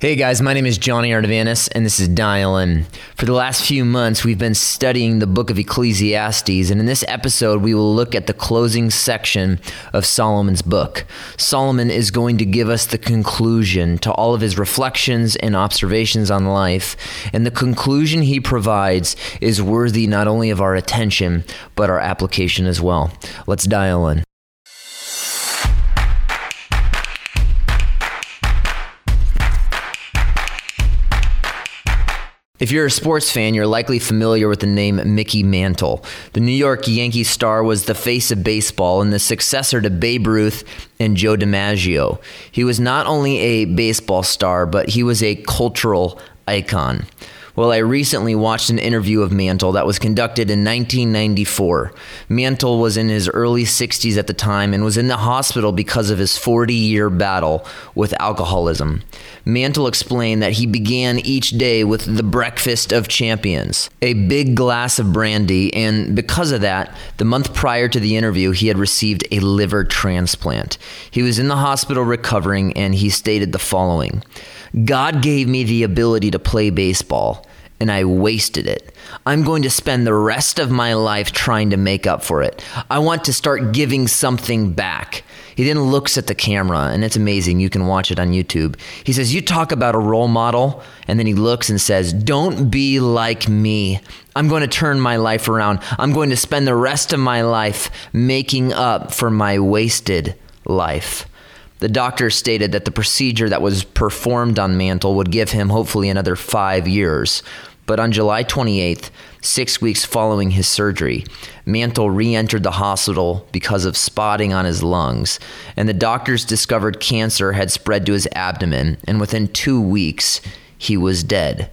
Hey guys, my name is Johnny Artavanis, and this is Dial In. For the last few months, we've been studying the book of Ecclesiastes, and in this episode, we will look at the closing section of Solomon's book. Solomon is going to give us the conclusion to all of his reflections and observations on life, and the conclusion he provides is worthy not only of our attention, but our application as well. Let's dial in. If you're a sports fan, you're likely familiar with the name Mickey Mantle. The New York Yankees star was the face of baseball and the successor to Babe Ruth and Joe DiMaggio. He was not only a baseball star, but he was a cultural icon. Well, I recently watched an interview of Mantle that was conducted in 1994. Mantle was in his early 60s at the time and was in the hospital because of his 40 year battle with alcoholism. Mantle explained that he began each day with the breakfast of champions, a big glass of brandy, and because of that, the month prior to the interview, he had received a liver transplant. He was in the hospital recovering, and he stated the following. God gave me the ability to play baseball, and I wasted it. I'm going to spend the rest of my life trying to make up for it. I want to start giving something back. He then looks at the camera, and it's amazing. You can watch it on YouTube. He says, You talk about a role model, and then he looks and says, Don't be like me. I'm going to turn my life around. I'm going to spend the rest of my life making up for my wasted life. The doctor stated that the procedure that was performed on Mantle would give him hopefully another five years. But on July 28th, six weeks following his surgery, Mantle re entered the hospital because of spotting on his lungs, and the doctors discovered cancer had spread to his abdomen, and within two weeks, he was dead.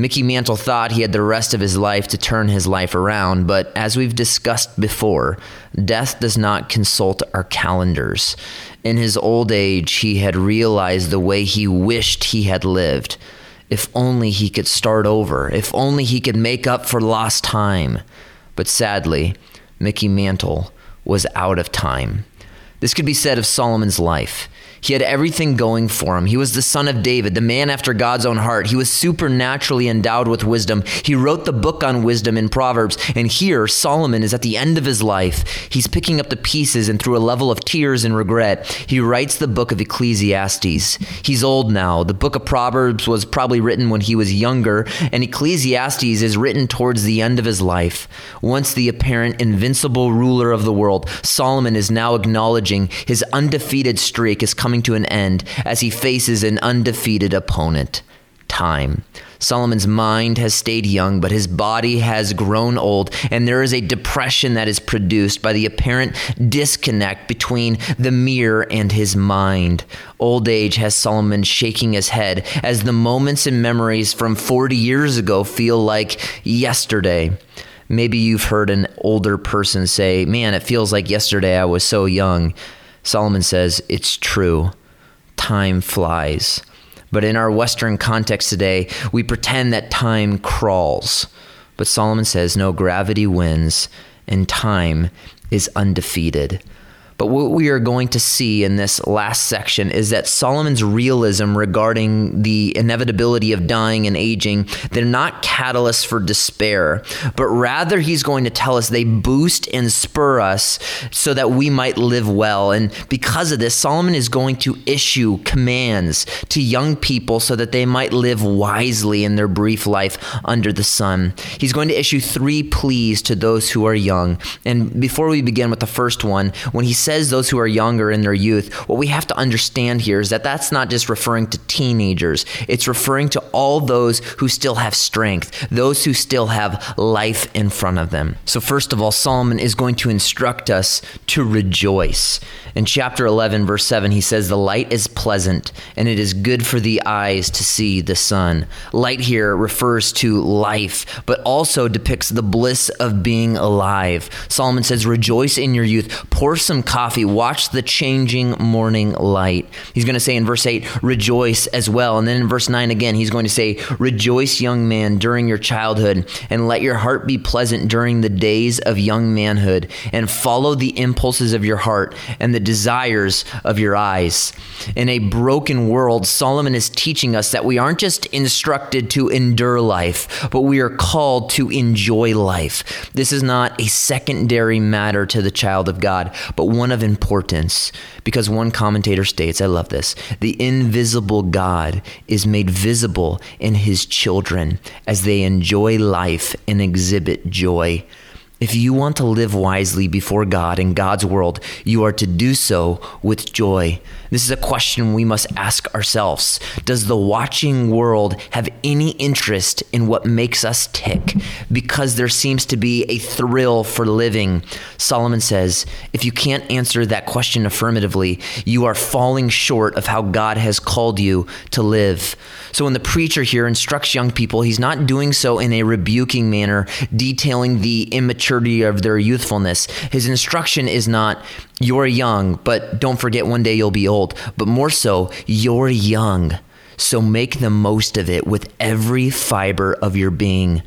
Mickey Mantle thought he had the rest of his life to turn his life around, but as we've discussed before, death does not consult our calendars. In his old age, he had realized the way he wished he had lived. If only he could start over, if only he could make up for lost time. But sadly, Mickey Mantle was out of time. This could be said of Solomon's life. He had everything going for him. He was the son of David, the man after God's own heart. He was supernaturally endowed with wisdom. He wrote the book on wisdom in Proverbs. And here, Solomon is at the end of his life. He's picking up the pieces, and through a level of tears and regret, he writes the book of Ecclesiastes. He's old now. The book of Proverbs was probably written when he was younger, and Ecclesiastes is written towards the end of his life. Once the apparent invincible ruler of the world, Solomon is now acknowledging his undefeated streak is coming coming to an end as he faces an undefeated opponent time. Solomon's mind has stayed young, but his body has grown old, and there is a depression that is produced by the apparent disconnect between the mirror and his mind. Old age has Solomon shaking his head as the moments and memories from 40 years ago feel like yesterday. Maybe you've heard an older person say, Man, it feels like yesterday I was so young. Solomon says, It's true. Time flies. But in our Western context today, we pretend that time crawls. But Solomon says, No, gravity wins, and time is undefeated. But what we are going to see in this last section is that Solomon's realism regarding the inevitability of dying and aging, they're not catalysts for despair, but rather he's going to tell us they boost and spur us so that we might live well. And because of this, Solomon is going to issue commands to young people so that they might live wisely in their brief life under the sun. He's going to issue three pleas to those who are young. And before we begin with the first one, when he says those who are younger in their youth, what we have to understand here is that that's not just referring to teenagers, it's referring to all those who still have strength, those who still have life in front of them. So, first of all, Solomon is going to instruct us to rejoice. In chapter 11, verse 7, he says, The light is pleasant, and it is good for the eyes to see the sun. Light here refers to life, but also depicts the bliss of being alive. Solomon says, Rejoice in your youth, pour some coffee, watch the changing morning light. He's going to say in verse 8, rejoice as well. And then in verse 9 again, he's going to say, rejoice, young man, during your childhood, and let your heart be pleasant during the days of young manhood, and follow the impulses of your heart and the desires of your eyes. In a broken world, Solomon is teaching us that we aren't just instructed to endure life, but we are called to enjoy life. This is not a secondary matter to the child of God, but one of importance. Because one commentator states, I love this, the invisible God is made visible in his children as they enjoy life and exhibit joy. If you want to live wisely before God in God's world, you are to do so with joy. This is a question we must ask ourselves. Does the watching world have any interest in what makes us tick? Because there seems to be a thrill for living. Solomon says, if you can't answer that question affirmatively, you are falling short of how God has called you to live. So when the preacher here instructs young people, he's not doing so in a rebuking manner, detailing the immaturity of their youthfulness. His instruction is not, you're young, but don't forget one day you'll be old. But more so, you're young. So make the most of it with every fiber of your being.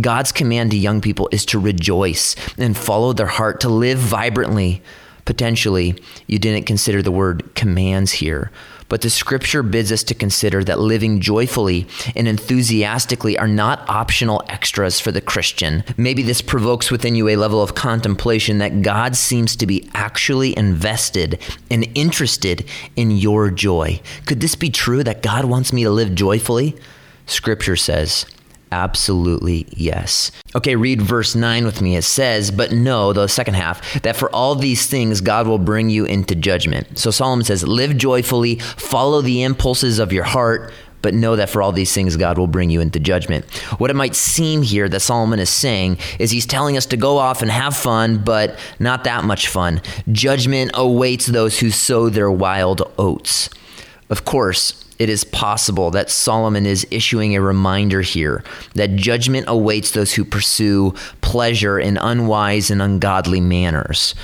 God's command to young people is to rejoice and follow their heart, to live vibrantly. Potentially, you didn't consider the word commands here, but the scripture bids us to consider that living joyfully and enthusiastically are not optional extras for the Christian. Maybe this provokes within you a level of contemplation that God seems to be actually invested and interested in your joy. Could this be true that God wants me to live joyfully? Scripture says, Absolutely yes. Okay, read verse 9 with me. It says, But know, the second half, that for all these things God will bring you into judgment. So Solomon says, Live joyfully, follow the impulses of your heart, but know that for all these things God will bring you into judgment. What it might seem here that Solomon is saying is he's telling us to go off and have fun, but not that much fun. Judgment awaits those who sow their wild oats. Of course, it is possible that Solomon is issuing a reminder here that judgment awaits those who pursue pleasure in unwise and ungodly manners.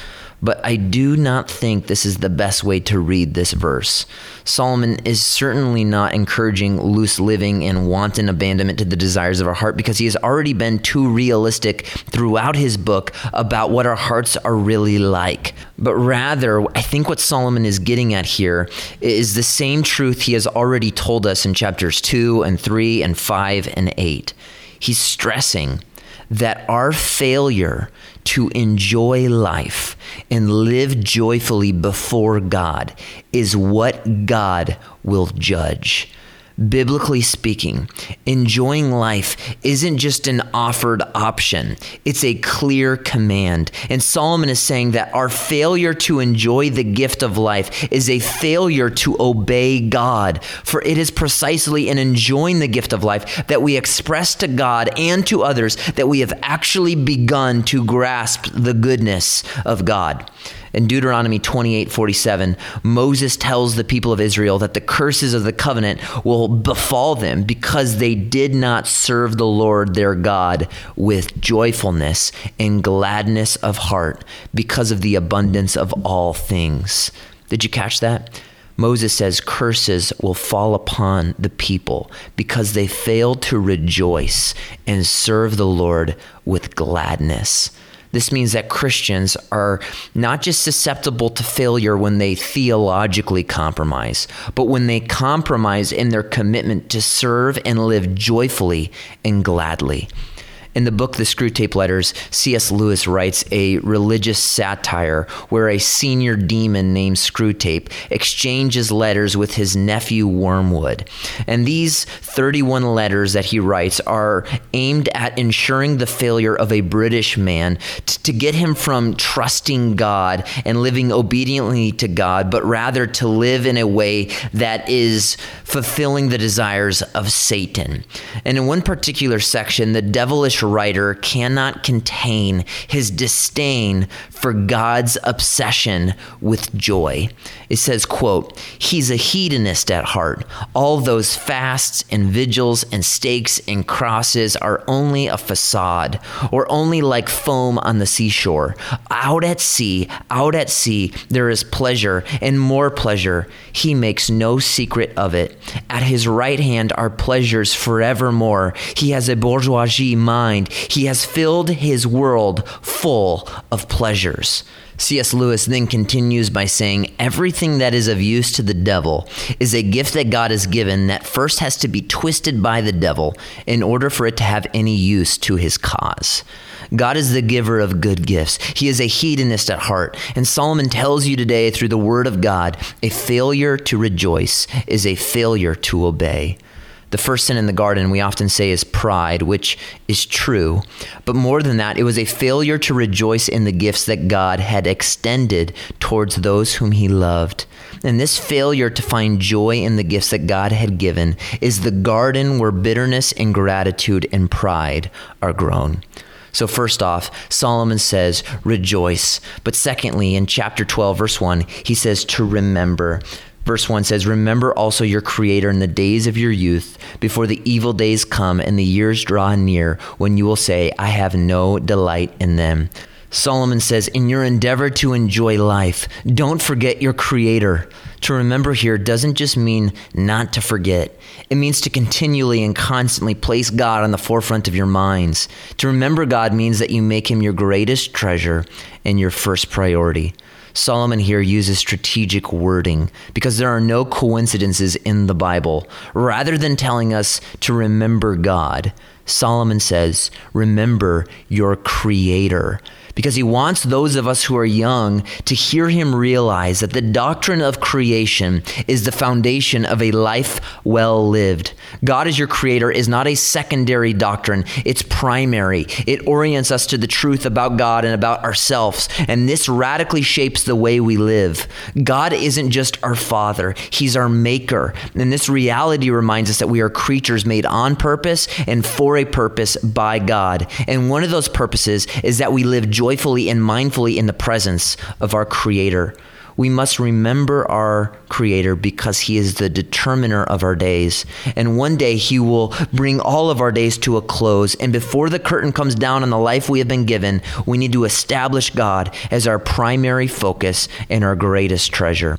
But I do not think this is the best way to read this verse. Solomon is certainly not encouraging loose living and wanton abandonment to the desires of our heart because he has already been too realistic throughout his book about what our hearts are really like. But rather, I think what Solomon is getting at here is the same truth he has already told us in chapters 2 and 3 and 5 and 8. He's stressing that our failure to enjoy life and live joyfully before God is what God will judge biblically speaking, enjoying life isn't just an offered option, it's a clear command. And Solomon is saying that our failure to enjoy the gift of life is a failure to obey God. For it is precisely in enjoying the gift of life that we express to God and to others that we have actually begun to grasp the goodness of God. In Deuteronomy 28 47, Moses tells the people of Israel that the curses of the covenant will befall them because they did not serve the Lord their God with joyfulness and gladness of heart because of the abundance of all things. Did you catch that? Moses says curses will fall upon the people because they failed to rejoice and serve the Lord with gladness. This means that Christians are not just susceptible to failure when they theologically compromise, but when they compromise in their commitment to serve and live joyfully and gladly. In the book The Screwtape Letters, C.S. Lewis writes a religious satire where a senior demon named Screwtape exchanges letters with his nephew Wormwood. And these 31 letters that he writes are aimed at ensuring the failure of a British man t- to get him from trusting God and living obediently to God, but rather to live in a way that is fulfilling the desires of Satan. And in one particular section, the devilish writer cannot contain his disdain for God's obsession with joy. It says, quote, He's a hedonist at heart. All those fasts and vigils and stakes and crosses are only a facade or only like foam on the seashore. Out at sea, out at sea, there is pleasure and more pleasure. He makes no secret of it. At his right hand are pleasures forevermore. He has a bourgeoisie mind. He has filled his world full of pleasures. C.S. Lewis then continues by saying, Everything that is of use to the devil is a gift that God has given that first has to be twisted by the devil in order for it to have any use to his cause. God is the giver of good gifts. He is a hedonist at heart. And Solomon tells you today through the word of God a failure to rejoice is a failure to obey. The first sin in the garden, we often say, is pride, which is true. But more than that, it was a failure to rejoice in the gifts that God had extended towards those whom He loved. And this failure to find joy in the gifts that God had given is the garden where bitterness, ingratitude, and pride are grown. So, first off, Solomon says, rejoice. But secondly, in chapter 12, verse 1, he says to remember. Verse 1 says, Remember also your Creator in the days of your youth, before the evil days come and the years draw near, when you will say, I have no delight in them. Solomon says, In your endeavor to enjoy life, don't forget your Creator. To remember here doesn't just mean not to forget, it means to continually and constantly place God on the forefront of your minds. To remember God means that you make Him your greatest treasure and your first priority. Solomon here uses strategic wording because there are no coincidences in the Bible. Rather than telling us to remember God, Solomon says, Remember your Creator because he wants those of us who are young to hear him realize that the doctrine of creation is the foundation of a life well lived. God as your creator is not a secondary doctrine, it's primary. It orients us to the truth about God and about ourselves, and this radically shapes the way we live. God isn't just our father, he's our maker. And this reality reminds us that we are creatures made on purpose and for a purpose by God. And one of those purposes is that we live joyfully joyfully and mindfully in the presence of our Creator. We must remember our Creator because He is the determiner of our days. And one day He will bring all of our days to a close. And before the curtain comes down on the life we have been given, we need to establish God as our primary focus and our greatest treasure.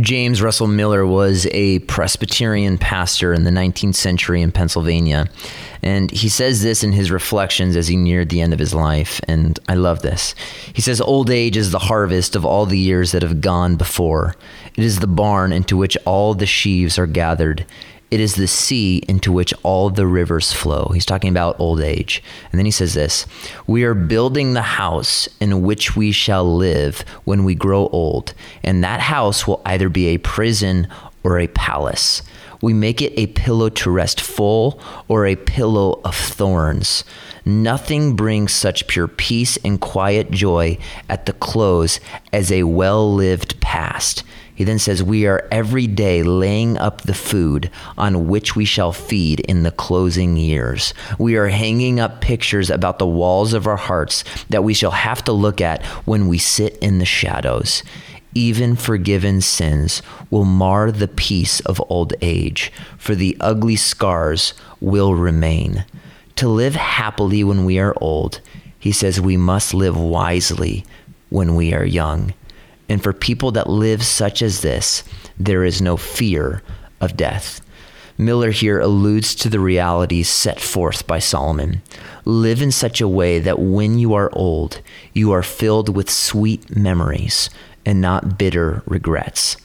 James Russell Miller was a Presbyterian pastor in the 19th century in Pennsylvania. And he says this in his reflections as he neared the end of his life. And I love this. He says, Old age is the harvest of all the years that have gone before. It is the barn into which all the sheaves are gathered. It is the sea into which all the rivers flow. He's talking about old age. And then he says this We are building the house in which we shall live when we grow old, and that house will either be a prison or a palace. We make it a pillow to rest full or a pillow of thorns. Nothing brings such pure peace and quiet joy at the close as a well lived past. He then says, We are every day laying up the food on which we shall feed in the closing years. We are hanging up pictures about the walls of our hearts that we shall have to look at when we sit in the shadows. Even forgiven sins will mar the peace of old age, for the ugly scars will remain. To live happily when we are old, he says we must live wisely when we are young. And for people that live such as this, there is no fear of death. Miller here alludes to the realities set forth by Solomon. Live in such a way that when you are old, you are filled with sweet memories and not bitter regrets.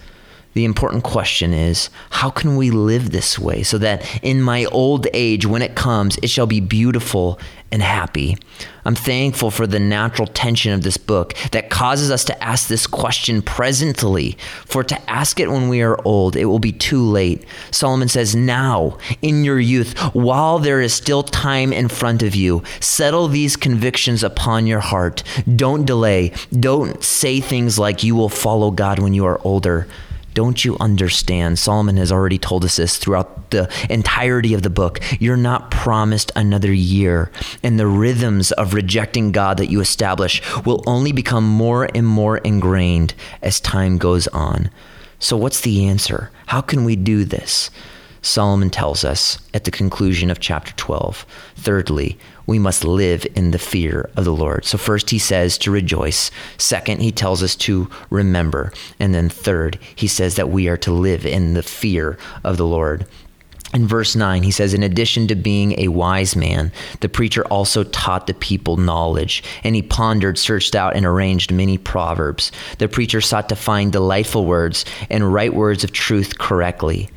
The important question is how can we live this way so that in my old age, when it comes, it shall be beautiful and happy? I'm thankful for the natural tension of this book that causes us to ask this question presently. For to ask it when we are old, it will be too late. Solomon says, Now, in your youth, while there is still time in front of you, settle these convictions upon your heart. Don't delay. Don't say things like you will follow God when you are older. Don't you understand? Solomon has already told us this throughout the entirety of the book. You're not promised another year, and the rhythms of rejecting God that you establish will only become more and more ingrained as time goes on. So, what's the answer? How can we do this? Solomon tells us at the conclusion of chapter 12. Thirdly, we must live in the fear of the Lord. So, first, he says to rejoice. Second, he tells us to remember. And then, third, he says that we are to live in the fear of the Lord. In verse 9, he says, In addition to being a wise man, the preacher also taught the people knowledge, and he pondered, searched out, and arranged many proverbs. The preacher sought to find delightful words and write words of truth correctly.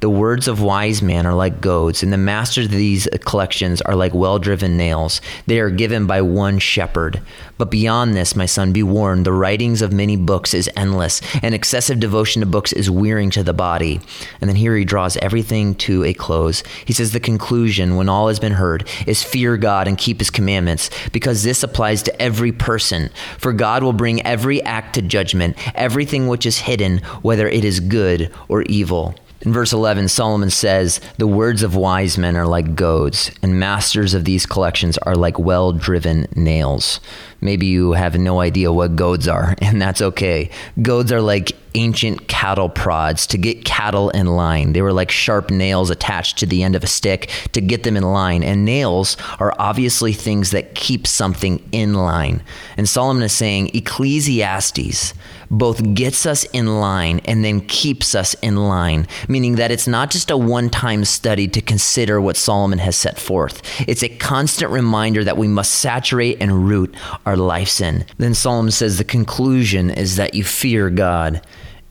The words of wise men are like goads, and the masters of these collections are like well driven nails. They are given by one shepherd. But beyond this, my son, be warned the writings of many books is endless, and excessive devotion to books is wearing to the body. And then here he draws everything to a close. He says, The conclusion, when all has been heard, is fear God and keep his commandments, because this applies to every person. For God will bring every act to judgment, everything which is hidden, whether it is good or evil. In verse 11, Solomon says, The words of wise men are like goads, and masters of these collections are like well driven nails. Maybe you have no idea what goads are, and that's okay. Goads are like ancient cattle prods to get cattle in line. They were like sharp nails attached to the end of a stick to get them in line. And nails are obviously things that keep something in line. And Solomon is saying Ecclesiastes both gets us in line and then keeps us in line, meaning that it's not just a one time study to consider what Solomon has set forth. It's a constant reminder that we must saturate and root our lives in. Then Solomon says the conclusion is that you fear God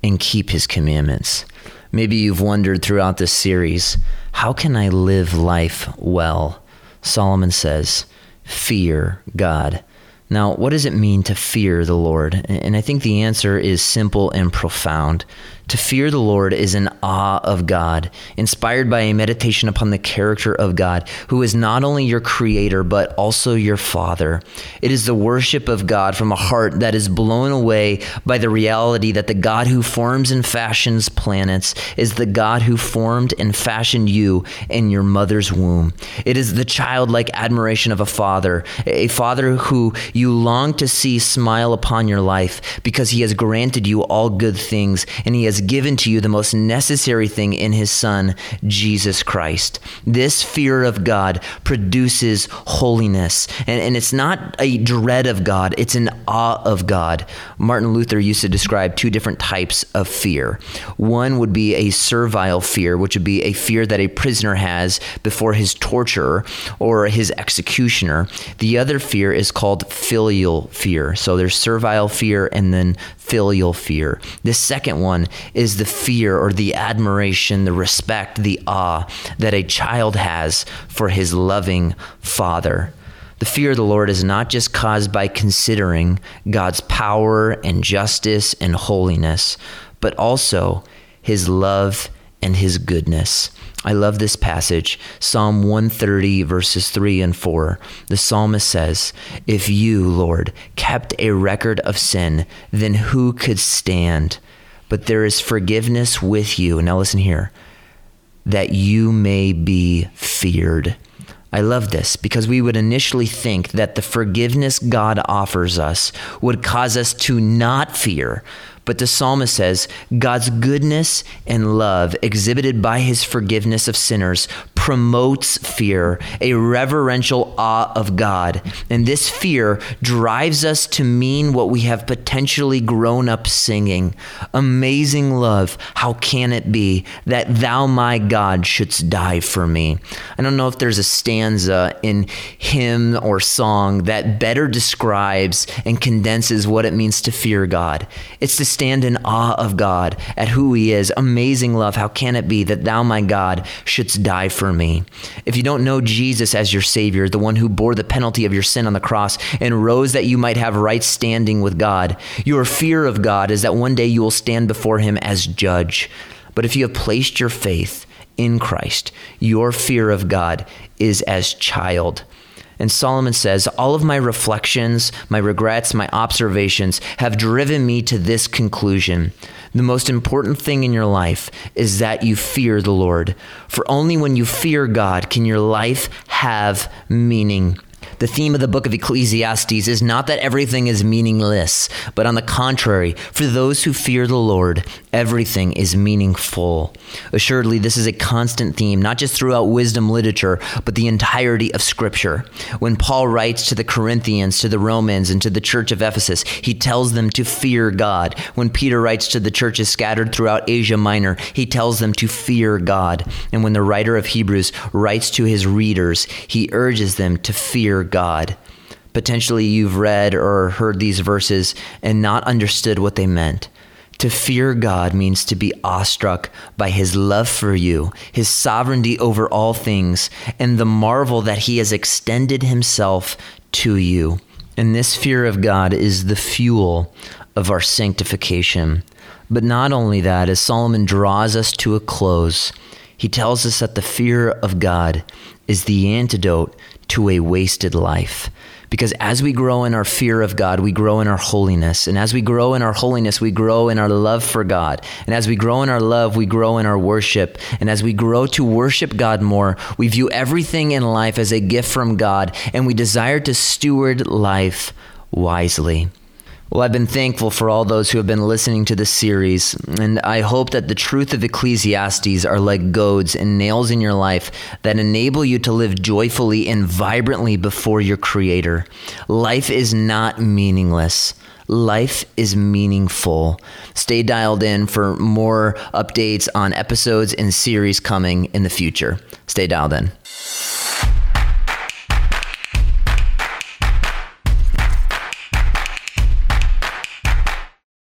and keep his commandments. Maybe you've wondered throughout this series, how can I live life well? Solomon says, fear God. Now, what does it mean to fear the Lord? And I think the answer is simple and profound. To fear the Lord is an awe of God, inspired by a meditation upon the character of God, who is not only your creator, but also your father. It is the worship of God from a heart that is blown away by the reality that the God who forms and fashions planets is the God who formed and fashioned you in your mother's womb. It is the childlike admiration of a father, a father who you long to see smile upon your life because he has granted you all good things and he has has given to you the most necessary thing in his Son, Jesus Christ. This fear of God produces holiness. And, and it's not a dread of God, it's an awe of God. Martin Luther used to describe two different types of fear. One would be a servile fear, which would be a fear that a prisoner has before his torturer or his executioner. The other fear is called filial fear. So there's servile fear and then filial fear. The second one is the fear or the admiration, the respect, the awe that a child has for his loving father. The fear of the Lord is not just caused by considering God's power and justice and holiness, but also his love and his goodness. I love this passage, Psalm 130, verses 3 and 4. The psalmist says, If you, Lord, kept a record of sin, then who could stand? But there is forgiveness with you. Now listen here, that you may be feared. I love this because we would initially think that the forgiveness God offers us would cause us to not fear. But the psalmist says, God's goodness and love, exhibited by his forgiveness of sinners, promotes fear, a reverential awe of God. And this fear drives us to mean what we have potentially grown up singing Amazing love, how can it be that thou, my God, shouldst die for me? I don't know if there's a stanza in hymn or song that better describes and condenses what it means to fear God. It's to stand in awe of God at who he is. Amazing love, how can it be that thou, my God, shouldst die for me? me. If you don't know Jesus as your Savior, the one who bore the penalty of your sin on the cross and rose that you might have right standing with God, your fear of God is that one day you will stand before Him as judge. But if you have placed your faith in Christ, your fear of God is as child. And Solomon says, All of my reflections, my regrets, my observations have driven me to this conclusion The most important thing in your life is that you fear the Lord. For only when you fear God can your life have meaning. The theme of the book of Ecclesiastes is not that everything is meaningless, but on the contrary, for those who fear the Lord, everything is meaningful. Assuredly, this is a constant theme, not just throughout wisdom literature, but the entirety of Scripture. When Paul writes to the Corinthians, to the Romans, and to the church of Ephesus, he tells them to fear God. When Peter writes to the churches scattered throughout Asia Minor, he tells them to fear God. And when the writer of Hebrews writes to his readers, he urges them to fear God. Potentially, you've read or heard these verses and not understood what they meant. To fear God means to be awestruck by his love for you, his sovereignty over all things, and the marvel that he has extended himself to you. And this fear of God is the fuel of our sanctification. But not only that, as Solomon draws us to a close, he tells us that the fear of God is the antidote to a wasted life. Because as we grow in our fear of God, we grow in our holiness. And as we grow in our holiness, we grow in our love for God. And as we grow in our love, we grow in our worship. And as we grow to worship God more, we view everything in life as a gift from God and we desire to steward life wisely. Well, I've been thankful for all those who have been listening to this series, and I hope that the truth of Ecclesiastes are like goads and nails in your life that enable you to live joyfully and vibrantly before your Creator. Life is not meaningless. Life is meaningful. Stay dialed in for more updates on episodes and series coming in the future. Stay dialed in.